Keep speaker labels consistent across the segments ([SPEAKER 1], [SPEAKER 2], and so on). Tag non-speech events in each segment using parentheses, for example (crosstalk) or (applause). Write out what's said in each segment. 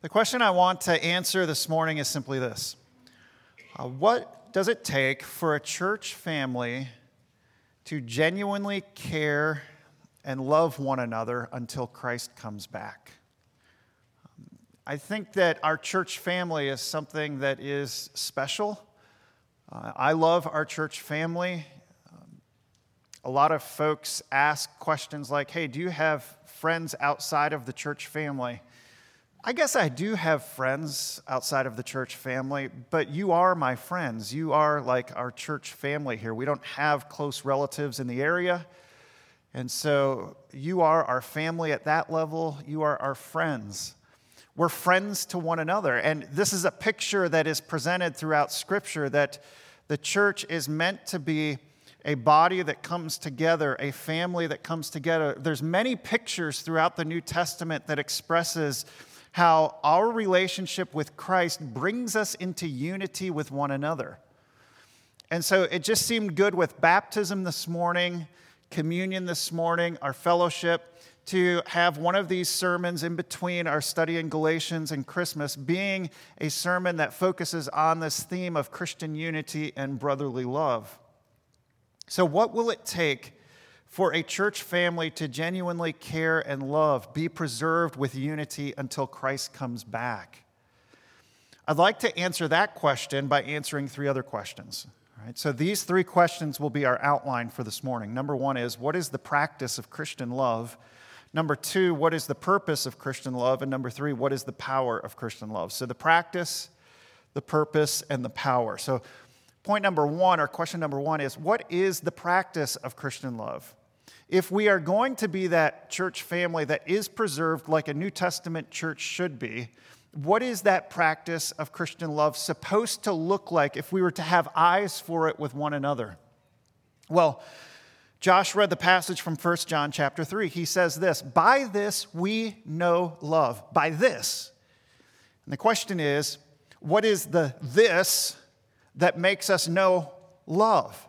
[SPEAKER 1] The question I want to answer this morning is simply this uh, What does it take for a church family to genuinely care and love one another until Christ comes back? Um, I think that our church family is something that is special. Uh, I love our church family. Um, a lot of folks ask questions like, hey, do you have friends outside of the church family? I guess I do have friends outside of the church family, but you are my friends. You are like our church family here. We don't have close relatives in the area. And so you are our family at that level. You are our friends. We're friends to one another. And this is a picture that is presented throughout Scripture that the church is meant to be a body that comes together, a family that comes together. There's many pictures throughout the New Testament that expresses how our relationship with Christ brings us into unity with one another. And so it just seemed good with baptism this morning, communion this morning, our fellowship, to have one of these sermons in between our study in Galatians and Christmas being a sermon that focuses on this theme of Christian unity and brotherly love. So, what will it take for a church family to genuinely care and love, be preserved with unity until Christ comes back? I'd like to answer that question by answering three other questions. Right, so these three questions will be our outline for this morning. Number one is what is the practice of Christian love? Number two, what is the purpose of Christian love? And number three, what is the power of Christian love? So the practice, the purpose, and the power. So point number one, or question number one, is what is the practice of Christian love? If we are going to be that church family that is preserved like a New Testament church should be, what is that practice of Christian love supposed to look like if we were to have eyes for it with one another? Well, Josh read the passage from 1 John chapter 3. He says this By this we know love. By this. And the question is, what is the this that makes us know love?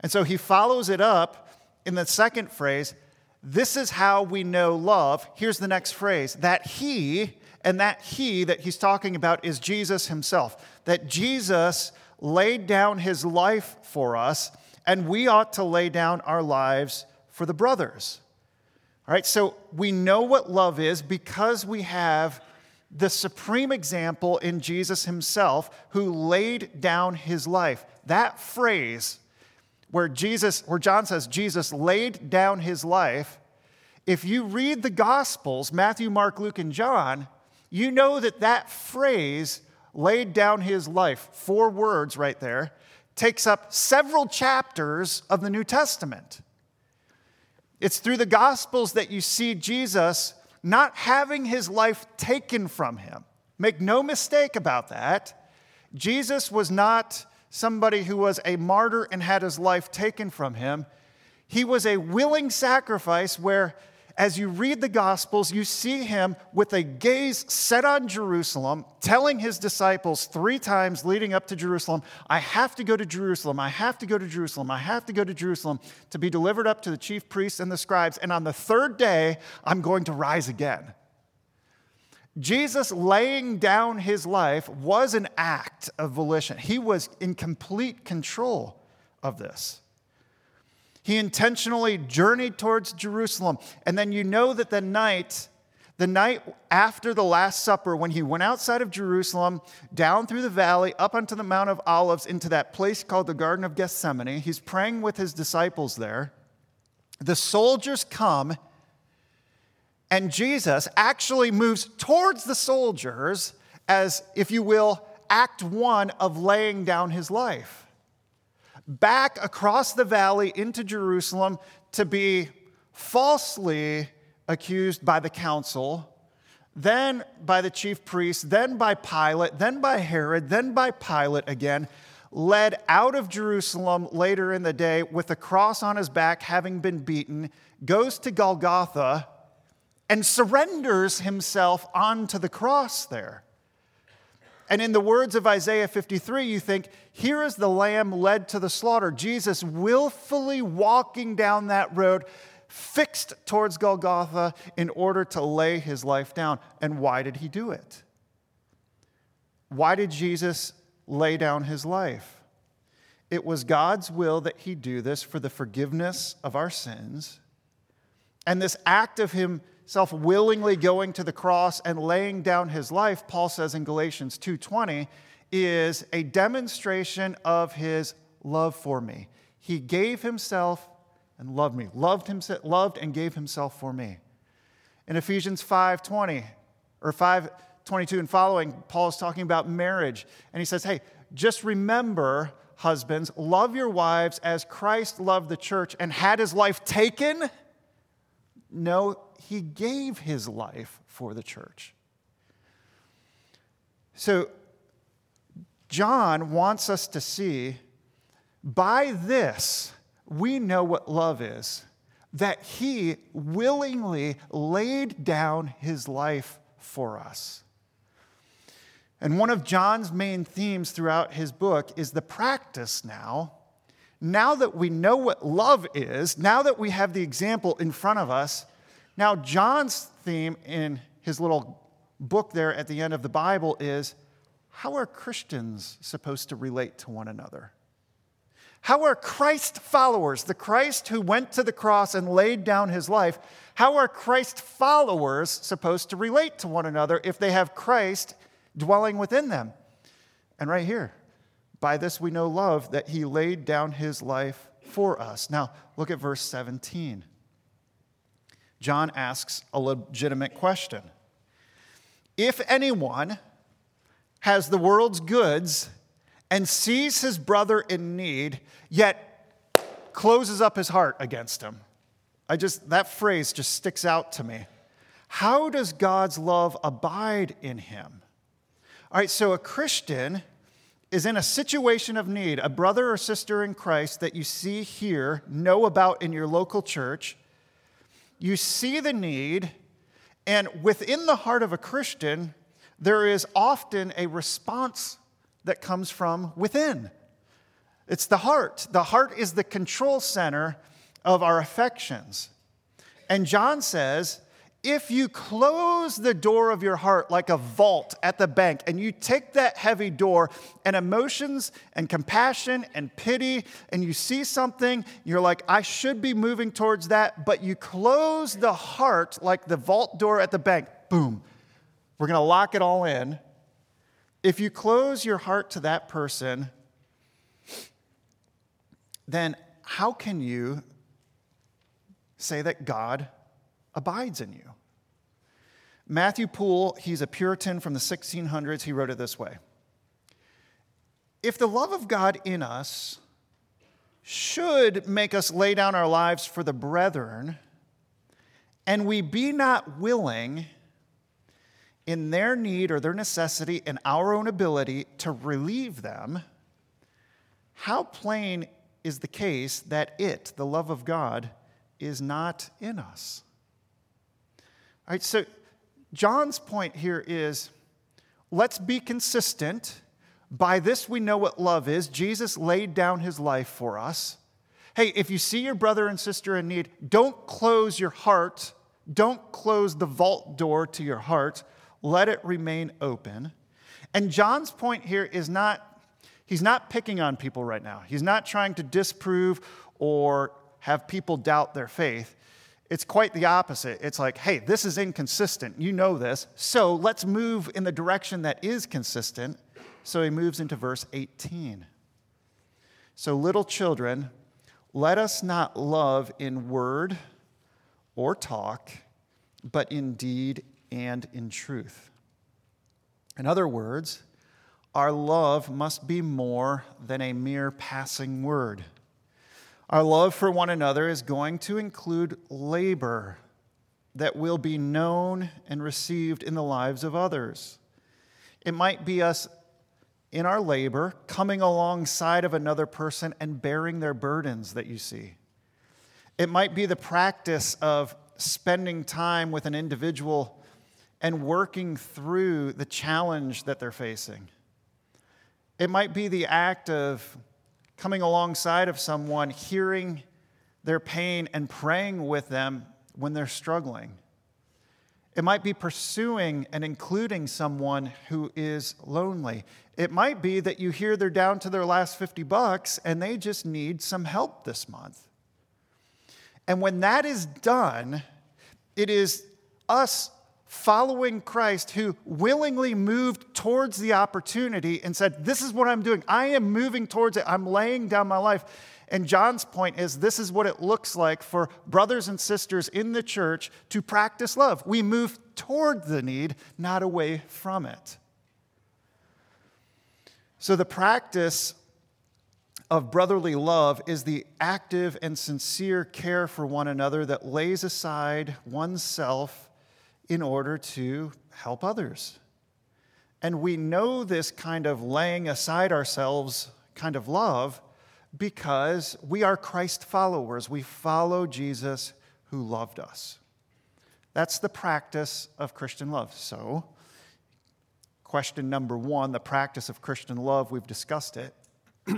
[SPEAKER 1] And so he follows it up in the second phrase, this is how we know love. Here's the next phrase that he, and that he that he's talking about is Jesus himself. That Jesus laid down his life for us, and we ought to lay down our lives for the brothers. All right, so we know what love is because we have the supreme example in Jesus himself who laid down his life. That phrase, where Jesus, where John says Jesus laid down his life, if you read the Gospels, Matthew, Mark, Luke, and John, you know that that phrase, laid down his life, four words right there, takes up several chapters of the New Testament. It's through the Gospels that you see Jesus not having his life taken from him. Make no mistake about that. Jesus was not somebody who was a martyr and had his life taken from him. He was a willing sacrifice where, as you read the Gospels, you see him with a gaze set on Jerusalem, telling his disciples three times leading up to Jerusalem, I have to go to Jerusalem, I have to go to Jerusalem, I have to go to Jerusalem to be delivered up to the chief priests and the scribes, and on the third day, I'm going to rise again. Jesus laying down his life was an act of volition. He was in complete control of this. He intentionally journeyed towards Jerusalem. And then you know that the night, the night after the Last Supper, when he went outside of Jerusalem, down through the valley, up onto the Mount of Olives, into that place called the Garden of Gethsemane, he's praying with his disciples there. The soldiers come and Jesus actually moves towards the soldiers as, if you will, act one of laying down his life. Back across the valley into Jerusalem to be falsely accused by the council, then by the chief priests, then by Pilate, then by Herod, then by Pilate again, led out of Jerusalem later in the day with a cross on his back, having been beaten, goes to Golgotha and surrenders himself onto the cross there. And in the words of Isaiah 53, you think, here is the lamb led to the slaughter. Jesus willfully walking down that road, fixed towards Golgotha in order to lay his life down. And why did he do it? Why did Jesus lay down his life? It was God's will that he do this for the forgiveness of our sins. And this act of himself willingly going to the cross and laying down his life, Paul says in Galatians 2:20, is a demonstration of his love for me. He gave himself and loved me, loved, himself, loved and gave himself for me. In Ephesians 5:20 or 5:22 and following, Paul is talking about marriage, and he says, "Hey, just remember, husbands, love your wives as Christ loved the church and had his life taken." No, he gave his life for the church. So, John wants us to see by this, we know what love is that he willingly laid down his life for us. And one of John's main themes throughout his book is the practice now. Now that we know what love is, now that we have the example in front of us, now John's theme in his little book there at the end of the Bible is how are Christians supposed to relate to one another? How are Christ followers, the Christ who went to the cross and laid down his life, how are Christ followers supposed to relate to one another if they have Christ dwelling within them? And right here, by this we know love, that he laid down his life for us. Now, look at verse 17. John asks a legitimate question If anyone has the world's goods and sees his brother in need, yet closes up his heart against him. I just, that phrase just sticks out to me. How does God's love abide in him? All right, so a Christian is in a situation of need, a brother or sister in Christ that you see here, know about in your local church. You see the need, and within the heart of a Christian, there is often a response that comes from within. It's the heart. The heart is the control center of our affections. And John says, if you close the door of your heart like a vault at the bank and you take that heavy door and emotions and compassion and pity and you see something, you're like, I should be moving towards that, but you close the heart like the vault door at the bank, boom, we're going to lock it all in. If you close your heart to that person, then how can you say that God abides in you? Matthew Poole, he's a Puritan from the 1600s, he wrote it this way If the love of God in us should make us lay down our lives for the brethren, and we be not willing, in their need or their necessity and our own ability to relieve them, how plain is the case that it, the love of God, is not in us? All right, so John's point here is let's be consistent. By this we know what love is. Jesus laid down his life for us. Hey, if you see your brother and sister in need, don't close your heart. Don't close the vault door to your heart let it remain open. And John's point here is not, he's not picking on people right now. He's not trying to disprove or have people doubt their faith. It's quite the opposite. It's like, hey, this is inconsistent. You know this. So let's move in the direction that is consistent. So he moves into verse 18. So, little children, let us not love in word or talk, but in deed and in truth. In other words, our love must be more than a mere passing word. Our love for one another is going to include labor that will be known and received in the lives of others. It might be us in our labor coming alongside of another person and bearing their burdens that you see. It might be the practice of spending time with an individual and working through the challenge that they're facing. It might be the act of coming alongside of someone, hearing their pain and praying with them when they're struggling. It might be pursuing and including someone who is lonely. It might be that you hear they're down to their last 50 bucks and they just need some help this month. And when that is done, it is us following Christ who willingly moved towards the opportunity and said, This is what I'm doing. I am moving towards it. I'm laying down my life. And John's point is this is what it looks like for brothers and sisters in the church to practice love. We move toward the need, not away from it. So the practice of brotherly love is the active and sincere care for one another that lays aside oneself in order to help others. And we know this kind of laying aside ourselves kind of love because we are Christ followers. We follow Jesus who loved us. That's the practice of Christian love. So, question number one the practice of Christian love, we've discussed it. (clears throat)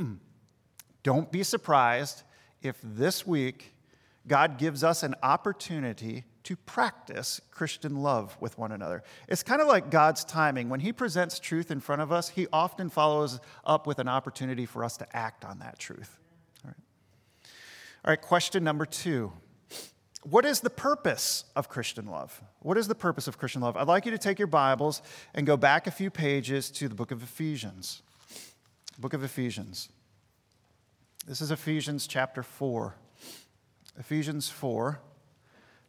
[SPEAKER 1] Don't be surprised if this week God gives us an opportunity to practice Christian love with one another. It's kind of like God's timing. When He presents truth in front of us, He often follows up with an opportunity for us to act on that truth. All right, All right question number two. What is the purpose of Christian love? What is the purpose of Christian love? I'd like you to take your Bibles and go back a few pages to the book of Ephesians. Book of Ephesians. This is Ephesians chapter 4. Ephesians 4.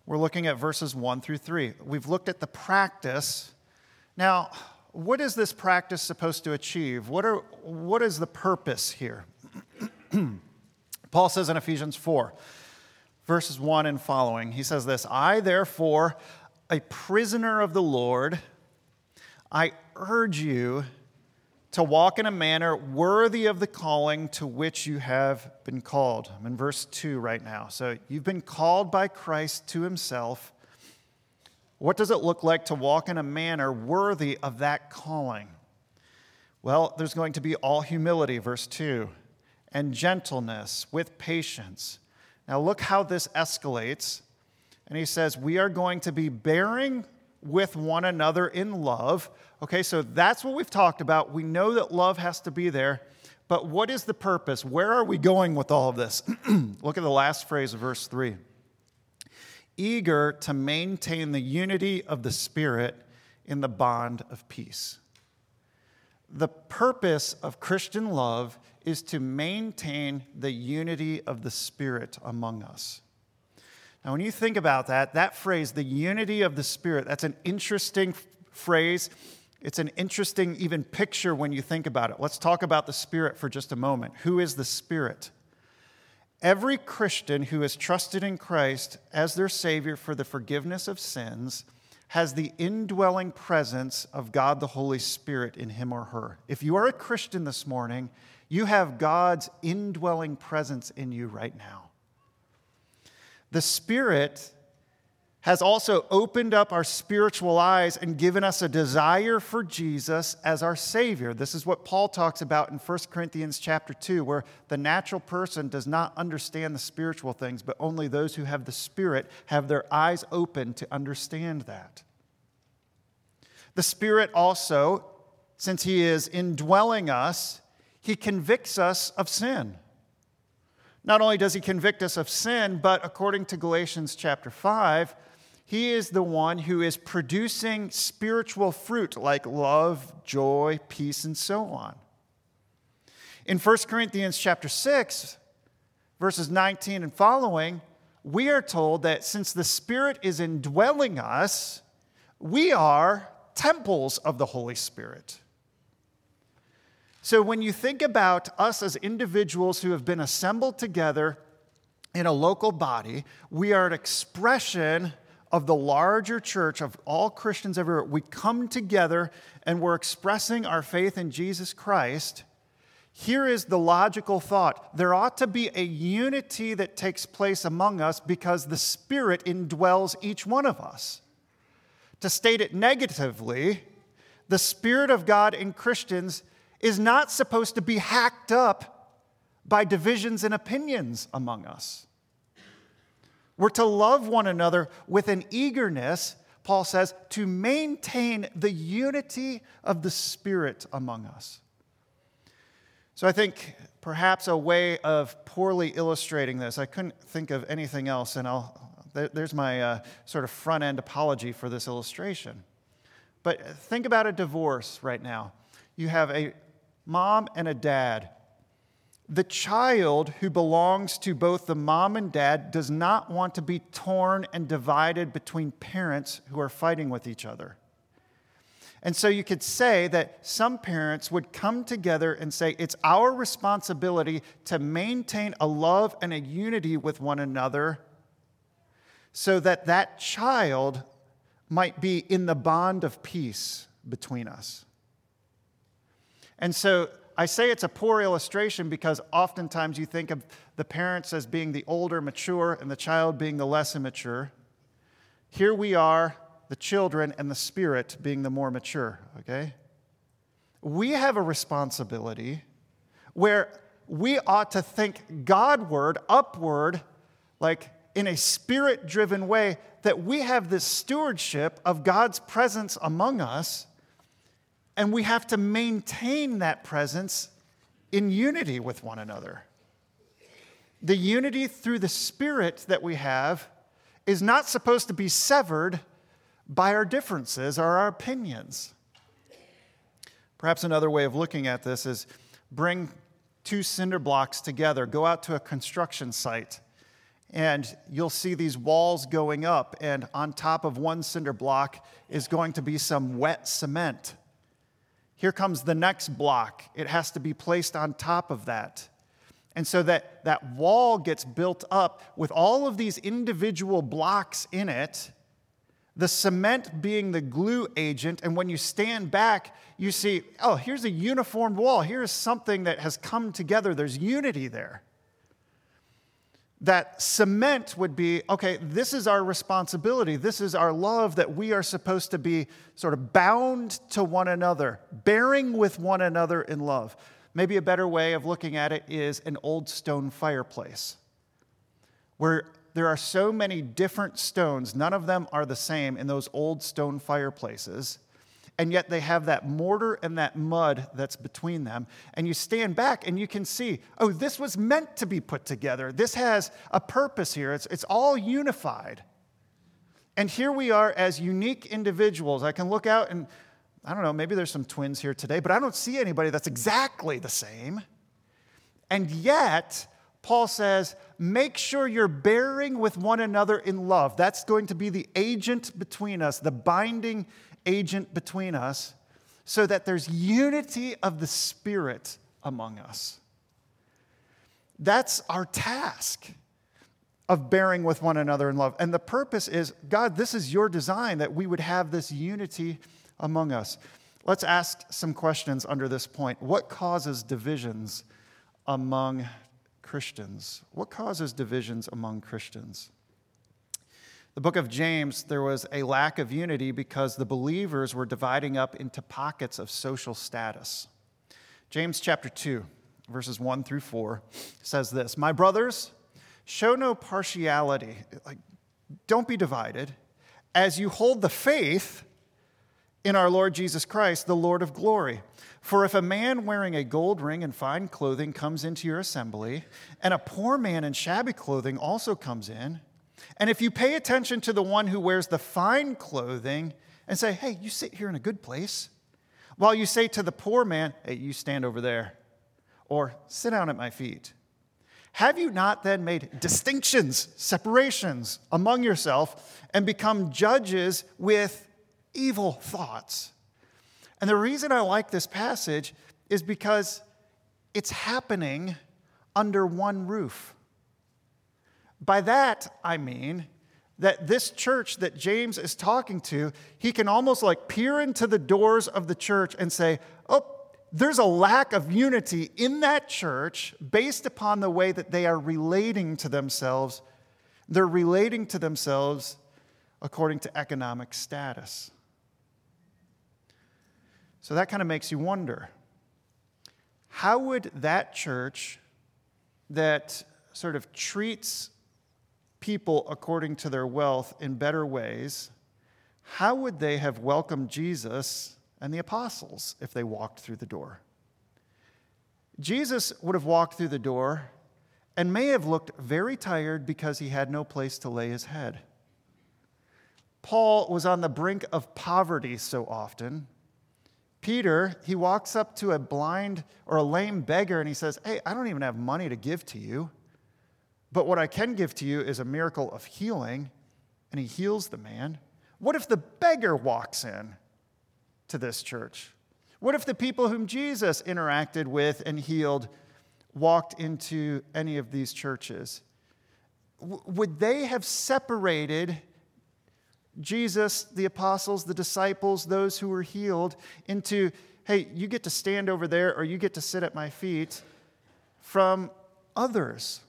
[SPEAKER 1] We're looking at verses 1 through 3. We've looked at the practice. Now, what is this practice supposed to achieve? What, are, what is the purpose here? (clears throat) Paul says in Ephesians 4, verses 1 and following, he says this I, therefore, a prisoner of the Lord, I urge you to walk in a manner worthy of the calling to which you have been called. I'm in verse 2 right now. So you've been called by Christ to himself. What does it look like to walk in a manner worthy of that calling? Well, there's going to be all humility, verse 2, and gentleness with patience. Now, look how this escalates. And he says, We are going to be bearing with one another in love. Okay, so that's what we've talked about. We know that love has to be there, but what is the purpose? Where are we going with all of this? (clears throat) Look at the last phrase of verse 3 eager to maintain the unity of the Spirit in the bond of peace. The purpose of Christian love is to maintain the unity of the Spirit among us. Now, when you think about that, that phrase, the unity of the Spirit, that's an interesting phrase. It's an interesting, even picture when you think about it. Let's talk about the Spirit for just a moment. Who is the Spirit? Every Christian who has trusted in Christ as their Savior for the forgiveness of sins has the indwelling presence of God the Holy Spirit in him or her. If you are a Christian this morning, you have God's indwelling presence in you right now. The Spirit has also opened up our spiritual eyes and given us a desire for Jesus as our Savior. This is what Paul talks about in 1 Corinthians chapter 2, where the natural person does not understand the spiritual things, but only those who have the Spirit have their eyes open to understand that. The Spirit also, since He is indwelling us, He convicts us of sin. Not only does he convict us of sin, but according to Galatians chapter 5, he is the one who is producing spiritual fruit like love, joy, peace, and so on. In 1 Corinthians chapter 6, verses 19 and following, we are told that since the Spirit is indwelling us, we are temples of the Holy Spirit. So when you think about us as individuals who have been assembled together in a local body, we are an expression of the larger church of all Christians everywhere. We come together and we're expressing our faith in Jesus Christ. Here is the logical thought there ought to be a unity that takes place among us because the Spirit indwells each one of us. To state it negatively, the Spirit of God in Christians is not supposed to be hacked up by divisions and opinions among us. We're to love one another with an eagerness, Paul says, to maintain the unity of the Spirit among us. So I think perhaps a way of poorly illustrating this, I couldn't think of anything else, and I'll, there's my uh, sort of front end apology for this illustration. But think about a divorce right now. You have a mom and a dad the child who belongs to both the mom and dad does not want to be torn and divided between parents who are fighting with each other. And so you could say that some parents would come together and say, it's our responsibility to maintain a love and a unity with one another so that that child might be in the bond of peace between us. And so I say it's a poor illustration because oftentimes you think of the parents as being the older, mature, and the child being the less immature. Here we are, the children, and the spirit being the more mature, okay? We have a responsibility where we ought to think Godward, upward, like in a spirit driven way, that we have this stewardship of God's presence among us and we have to maintain that presence in unity with one another. The unity through the Spirit that we have is not supposed to be severed by our differences or our opinions. Perhaps another way of looking at this is bring two cinder blocks together, go out to a construction site, and you'll see these walls going up, and on top of one cinder block is going to be some wet cement. Here comes the next block. It has to be placed on top of that. And so that, that wall gets built up with all of these individual blocks in it, the cement being the glue agent. And when you stand back, you see, oh, here's a uniformed wall. Here's something that has come together. There's unity there that cement would be okay, this is our responsibility. This is our love that we are supposed to be sort of bound to one another, bearing with one another in love. Maybe a better way of looking at it is an old stone fireplace where there are so many different stones, none of them are the same in those old stone fireplaces and yet they have that mortar and that mud that's between them. And you stand back and you can see, oh, this was meant to be put together. This has a purpose here, it's, it's all unified. And here we are as unique individuals. I can look out and I don't know, maybe there's some twins here today, but I don't see anybody that's exactly the same. And yet, Paul says, make sure you're bearing with one another in love. That's going to be the agent between us, the binding agent between us so that there's unity of the Spirit among us. That's our task of bearing with one another in love. And the purpose is God, this is your design that we would have this unity among us. Let's ask some questions under this point. What causes divisions among Christians? What causes divisions among Christians? The book of James, there was a lack of unity because the believers were dividing up into pockets of social status. James chapter 2, verses 1 through 4 says this My brothers, show no partiality, like, don't be divided, as you hold the faith in our Lord Jesus Christ, the Lord of glory. For if a man wearing a gold ring and fine clothing comes into your assembly, and a poor man in shabby clothing also comes in, and if you pay attention to the one who wears the fine clothing and say, hey, you sit here in a good place, while you say to the poor man, hey, you stand over there, or sit down at my feet, have you not then made distinctions, separations among yourself, and become judges with evil thoughts? And the reason I like this passage is because it's happening under one roof. By that, I mean that this church that James is talking to, he can almost like peer into the doors of the church and say, oh, there's a lack of unity in that church based upon the way that they are relating to themselves. They're relating to themselves according to economic status. So that kind of makes you wonder how would that church that sort of treats people according to their wealth in better ways, how would they have welcomed Jesus and the apostles if they walked through the door? Jesus would have walked through the door and may have looked very tired because he had no place to lay his head. Paul was on the brink of poverty so often. Peter, he walks up to a blind or a lame beggar and he says, Hey, I don't even have money to give to you. But what I can give to you is a miracle of healing. And he heals the man. What if the beggar walks in to this church? What if the people whom Jesus interacted with and healed walked into any of these churches? Would they have separated Jesus, the apostles, the disciples, those who were healed, into, hey, you get to stand over there or you get to sit at my feet, from others?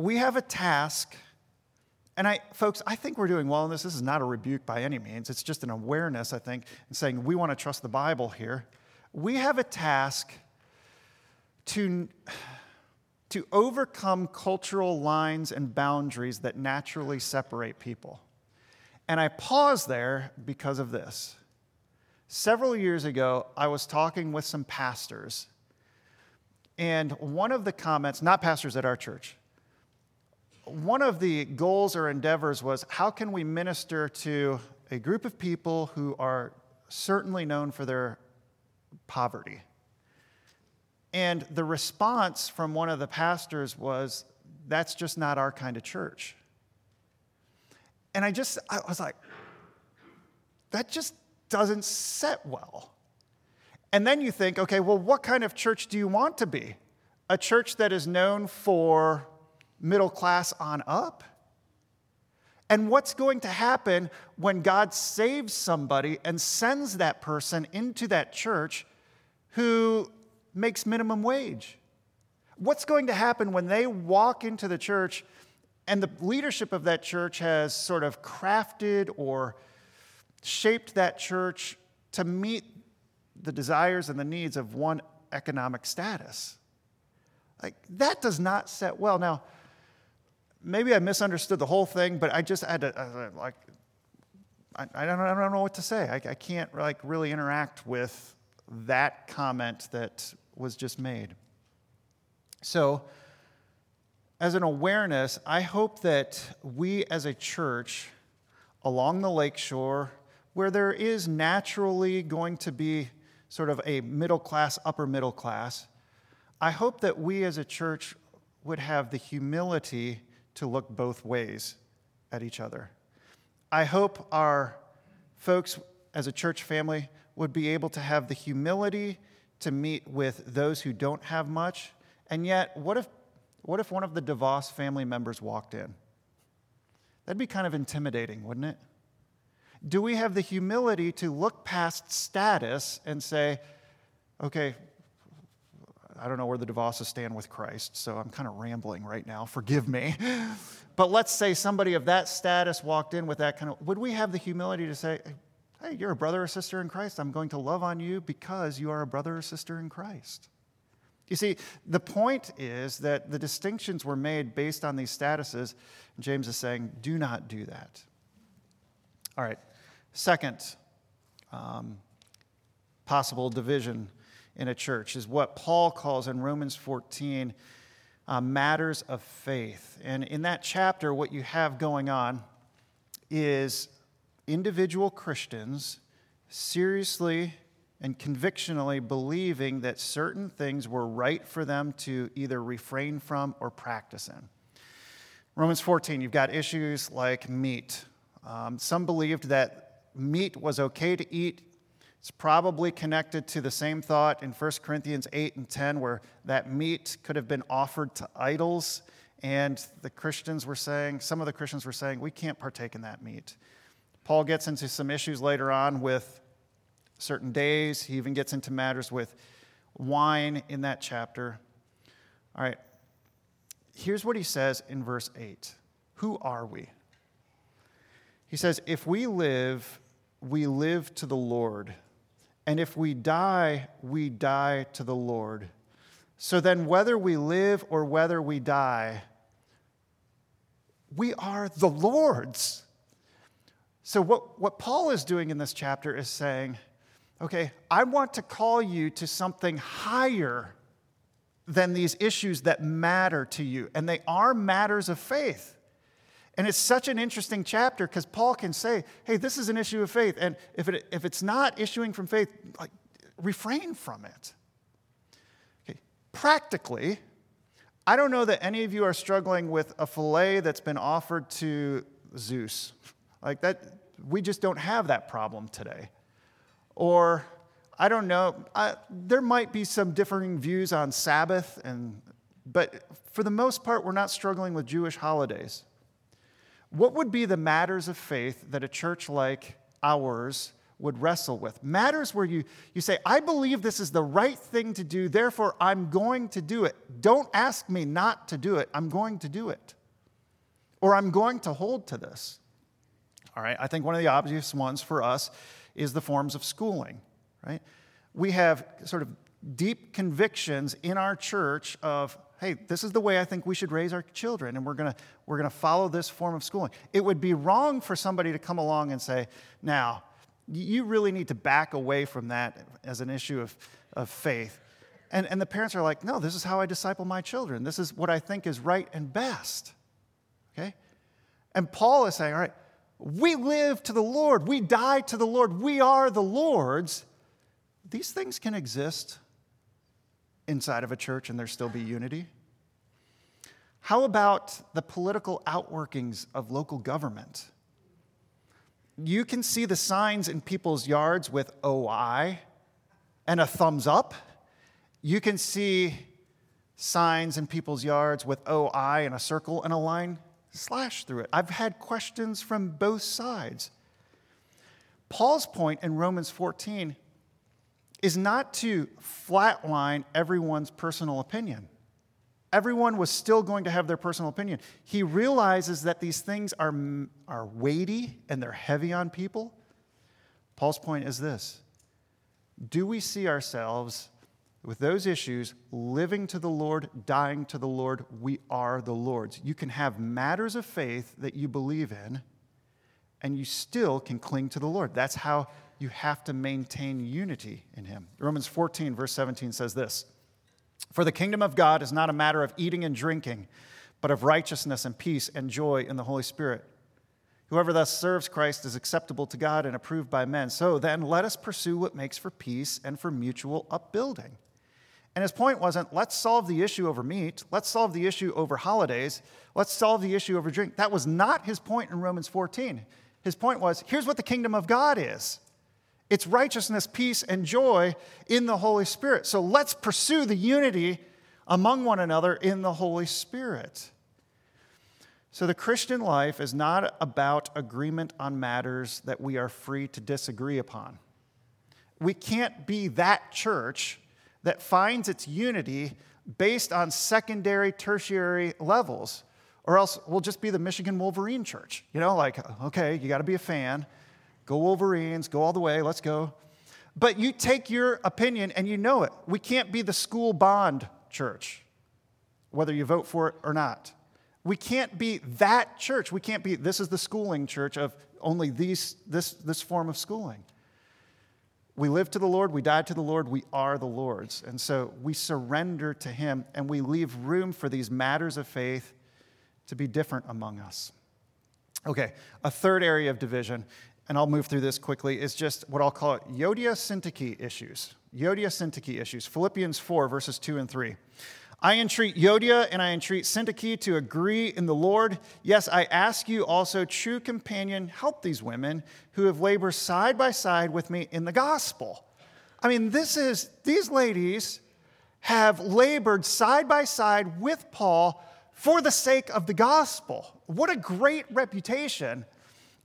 [SPEAKER 1] We have a task and I, folks, I think we're doing well in this. This is not a rebuke by any means. It's just an awareness, I think, and saying we want to trust the Bible here. We have a task to, to overcome cultural lines and boundaries that naturally separate people. And I pause there because of this. Several years ago, I was talking with some pastors, and one of the comments, not pastors at our church, one of the goals or endeavors was how can we minister to a group of people who are certainly known for their poverty? And the response from one of the pastors was, that's just not our kind of church. And I just, I was like, that just doesn't set well. And then you think, okay, well, what kind of church do you want to be? A church that is known for middle class on up? And what's going to happen when God saves somebody and sends that person into that church who makes minimum wage? What's going to happen when they walk into the church and the leadership of that church has sort of crafted or shaped that church to meet the desires and the needs of one economic status? Like, that does not set well. Now, maybe I misunderstood the whole thing, but I just had to, like, I, I, don't, I don't know what to say. I, I can't like really interact with that comment that was just made. So, as an awareness, I hope that we as a church along the lakeshore, where there is naturally going to be sort of a middle class, upper middle class, I hope that we as a church would have the humility to look both ways at each other. I hope our folks as a church family would be able to have the humility to meet with those who don't have much. And yet, what if, what if one of the DeVos family members walked in? That'd be kind of intimidating, wouldn't it? Do we have the humility to look past status and say, okay, I don't know where the DeVosses stand with Christ, so I'm kind of rambling right now. Forgive me. (laughs) But let's say somebody of that status walked in with that kind of, would we have the humility to say, hey, you're a brother or sister in Christ. I'm going to love on you because you are a brother or sister in Christ. You see, the point is that the distinctions were made based on these statuses. James is saying, do not do that. All right. Second, um, possible division in a church is what Paul calls in Romans 14 uh, matters of faith. And in that chapter, what you have going on is individual Christians seriously and convictionally believing that certain things were right for them to either refrain from or practice in. Romans 14, you've got issues like meat. Um, some believed that meat was okay to eat it's probably connected to the same thought in 1 Corinthians 8 and 10, where that meat could have been offered to idols. And the Christians were saying, some of the Christians were saying, we can't partake in that meat. Paul gets into some issues later on with certain days. He even gets into matters with wine in that chapter. All right, here's what he says in verse 8 Who are we? He says, If we live, we live to the Lord. And if we die, we die to the Lord. So then, whether we live or whether we die, We are the Lord's. So, what, what Paul is doing in this chapter is saying, okay, I want to call you to something higher than these issues that matter to you. And they are matters of faith. And it's such an interesting chapter because Paul can say, hey, this is an issue of faith. And if, it, if it's not issuing from faith, like, refrain from it. Okay. Practically, I don't know that any of you are struggling with a fillet that's been offered to Zeus. Like that, we just don't have that problem today. Or, I don't know, I, there might be some differing views on Sabbath, and, but for the most part, we're not struggling with Jewish holidays. What would be the matters of faith that a church like ours would wrestle with? Matters where you, you say, I believe this is the right thing to do, therefore I'm going to do it. Don't ask me not to do it, I'm going to do it. Or I'm going to hold to this. All right, I think one of the obvious ones for us is the forms of schooling, right? We have sort of deep convictions in our church of hey, this is the way I think we should raise our children, and we're gonna, we're gonna follow this form of schooling. It would be wrong for somebody to come along and say, now, you really need to back away from that as an issue of, of faith. And, and the parents are like, no, this is how I disciple my children. This is what I think is right and best. Okay? And Paul is saying, all right, we live to the Lord, we die to the Lord, we are the Lord's. These things can exist inside of a church and there still be unity? How about the political outworkings of local government? You can see the signs in people's yards with oh, OI and a thumbs up. You can see signs in people's yards with oh, OI and a circle and a line slash through it. I've had questions from both sides. Paul's point in Romans 14 is not to flatline everyone's personal opinion. Everyone was still going to have their personal opinion. He realizes that these things are, are weighty and they're heavy on people. Paul's point is this Do we see ourselves with those issues living to the Lord, dying to the Lord? We are the Lord's. You can have matters of faith that you believe in, and you still can cling to the Lord. That's how you have to maintain unity in him. Romans 14, verse 17 says this For the kingdom of God is not a matter of eating and drinking, but of righteousness and peace and joy in the Holy Spirit. Whoever thus serves Christ is acceptable to God and approved by men. So then, let us pursue what makes for peace and for mutual upbuilding. And his point wasn't, let's solve the issue over meat, let's solve the issue over holidays, let's solve the issue over drink. That was not his point in Romans 14. His point was, here's what the kingdom of God is it's righteousness, peace, and joy in the Holy Spirit. So let's pursue the unity among one another in the Holy Spirit. So the Christian life is not about agreement on matters that we are free to disagree upon. We can't be that church that finds its unity based on secondary, tertiary levels, or else we'll just be the Michigan Wolverine church. You know, like, okay, you got to be a fan. Go Wolverines, go all the way, let's go. But you take your opinion and you know it. We can't be the school bond church, whether you vote for it or not. We can't be that church. We can't be, this is the schooling church of only these, this, this form of schooling. We live to the Lord, we die to the Lord, we are the Lord's. And so we surrender to Him and we leave room for these matters of faith to be different among us. Okay, a third area of division and I'll move through this quickly, is just what I'll call it Euodia Syntyche issues. Euodia Syntyche issues. Philippians 4, verses 2 and 3. I entreat Euodia and I entreat Syntyche to agree in the Lord. Yes, I ask you also, true companion, help these women who have labored side by side with me in the gospel. I mean, this is, these ladies have labored side by side with Paul for the sake of the gospel. What a great reputation.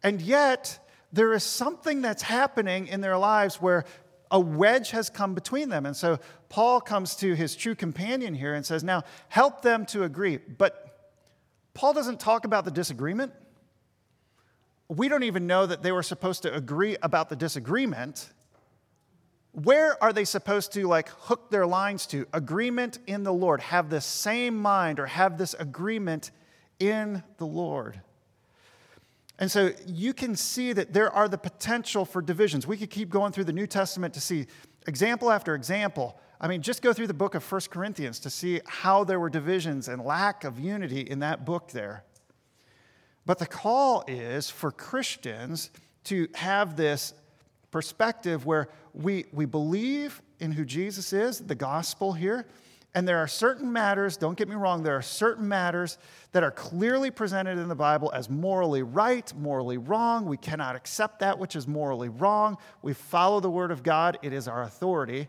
[SPEAKER 1] And yet, there is something that's happening in their lives where a wedge has come between them. And so Paul comes to his true companion here and says, Now help them to agree. But Paul doesn't talk about the disagreement. We don't even know that they were supposed to agree about the disagreement. Where are they supposed to like hook their lines to? Agreement in the Lord, have the same mind or have this agreement in the Lord. And so you can see that there are the potential for divisions. We could keep going through the New Testament to see example after example. I mean, just go through the book of First Corinthians to see how there were divisions and lack of unity in that book there. But the call is for Christians to have this perspective where we, we believe in who Jesus is, the gospel here, and there are certain matters, don't get me wrong, there are certain matters that are clearly presented in the Bible as morally right, morally wrong. We cannot accept that which is morally wrong. We follow the Word of God, it is our authority.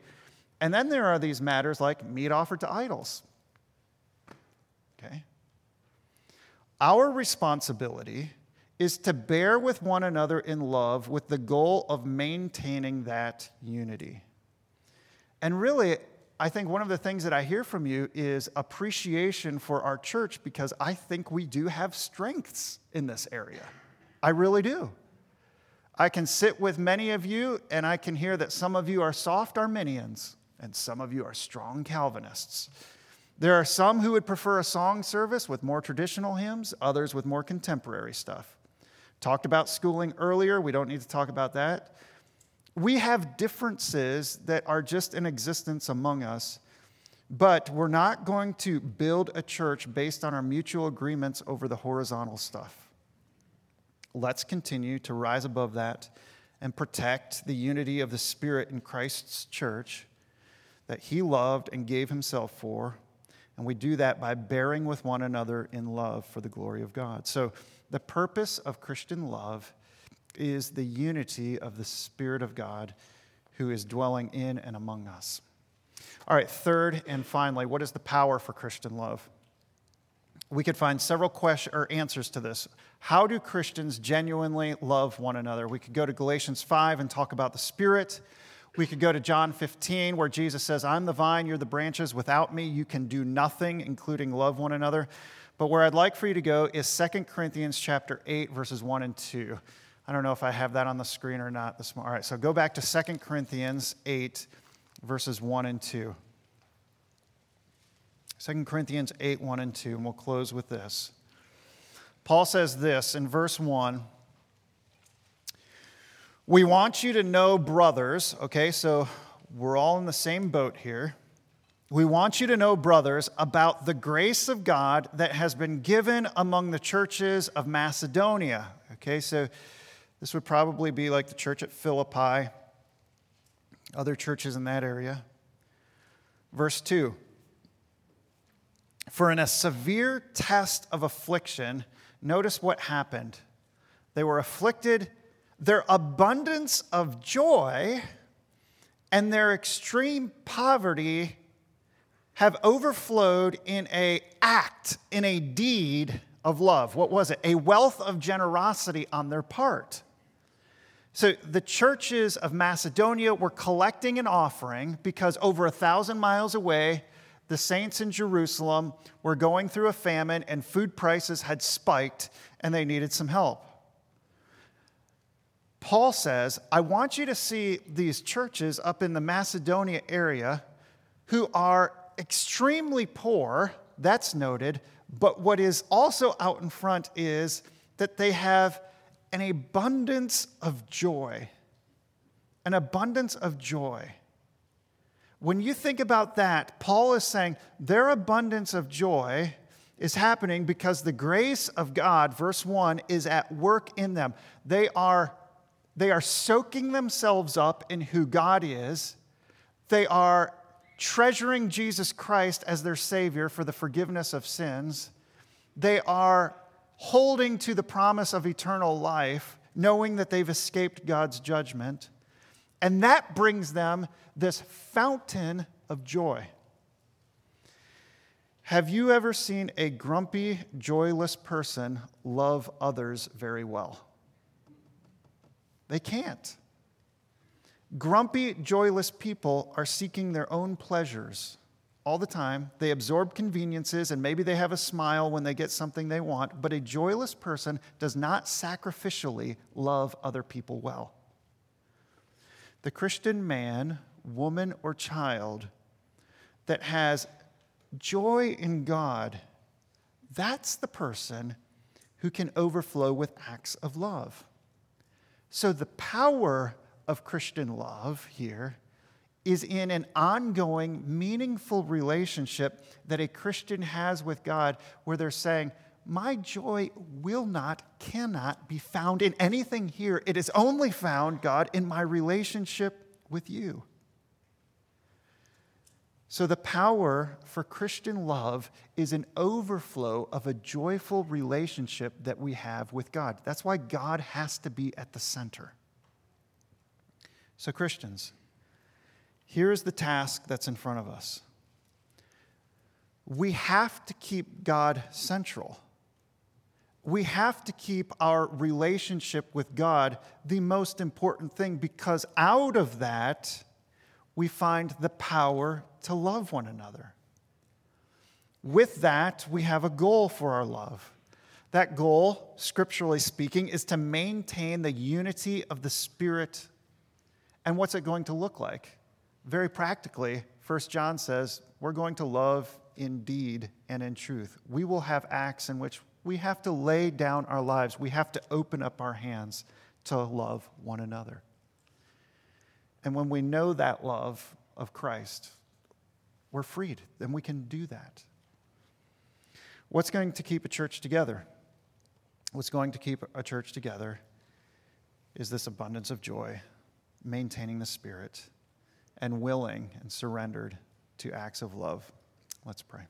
[SPEAKER 1] And then there are these matters like meat offered to idols. Okay? Our responsibility is to bear with one another in love with the goal of maintaining that unity. And really, I think one of the things that I hear from you is appreciation for our church because I think we do have strengths in this area. I really do. I can sit with many of you and I can hear that some of you are soft Arminians and some of you are strong Calvinists. There are some who would prefer a song service with more traditional hymns, others with more contemporary stuff. Talked about schooling earlier, we don't need to talk about that we have differences that are just in existence among us, but we're not going to build a church based on our mutual agreements over the horizontal stuff. Let's continue to rise above that and protect the unity of the Spirit in Christ's church that He loved and gave Himself for. And we do that by bearing with one another in love for the glory of God. So, the purpose of Christian love is the unity of the Spirit of God who is dwelling in and among us. All right, third and finally, what is the power for Christian love? We could find several questions or answers to this. How do Christians genuinely love one another? We could go to Galatians 5 and talk about the Spirit. We could go to John 15, where Jesus says, I'm the vine, you're the branches. Without me, you can do nothing, including love one another. But where I'd like for you to go is 2 Corinthians chapter 8, verses 1 and 2. I don't know if I have that on the screen or not this morning. All right, so go back to 2 Corinthians 8, verses 1 and 2. 2 Corinthians 8, 1 and 2, and we'll close with this. Paul says this in verse 1 We want you to know, brothers, okay, so we're all in the same boat here. We want you to know, brothers, about the grace of God that has been given among the churches of Macedonia. Okay, so this would probably be like the church at Philippi, other churches in that area. Verse 2 For in a severe test of affliction, notice what happened. They were afflicted, their abundance of joy and their extreme poverty have overflowed in a act, in a deed of love. What was it? A wealth of generosity on their part. So the churches of Macedonia were collecting an offering because over a thousand miles away, the saints in Jerusalem were going through a famine and food prices had spiked and they needed some help. Paul says, I want you to see these churches up in the Macedonia area who are extremely poor, that's noted, but what is also out in front is that they have an abundance of joy. An abundance of joy. When you think about that, Paul is saying their abundance of joy is happening because the grace of God, verse 1, is at work in them. They are, they are soaking themselves up in who God is. They are treasuring Jesus Christ as their Savior for the forgiveness of sins. They are holding to the promise of eternal life, knowing that they've escaped God's judgment. And that brings them this fountain of joy. Have you ever seen a grumpy, joyless person love others very well? They can't. Grumpy, joyless people are seeking their own pleasures all the time. They absorb conveniences and maybe they have a smile when they get something they want, but a joyless person does not sacrificially love other people well. The Christian man, woman, or child that has joy in God, that's the person who can overflow with acts of love. So, the power of Christian love here is in an ongoing, meaningful relationship that a Christian has with God where they're saying, My joy will not, cannot be found in anything here. It is only found, God, in my relationship with you. So, the power for Christian love is an overflow of a joyful relationship that we have with God. That's why God has to be at the center. So, Christians, here is the task that's in front of us. We have to keep God central. We have to keep our relationship with God the most important thing because out of that, we find the power to love one another. With that, we have a goal for our love. That goal, scripturally speaking, is to maintain the unity of the Spirit. And what's it going to look like? Very practically, 1 John says, we're going to love in deed and in truth. We will have acts in which we have to lay down our lives, we have to open up our hands to love one another. And when we know that love of Christ, we're freed. Then we can do that. What's going to keep a church together? What's going to keep a church together is this abundance of joy, maintaining the Spirit and willing and surrendered to acts of love. Let's pray.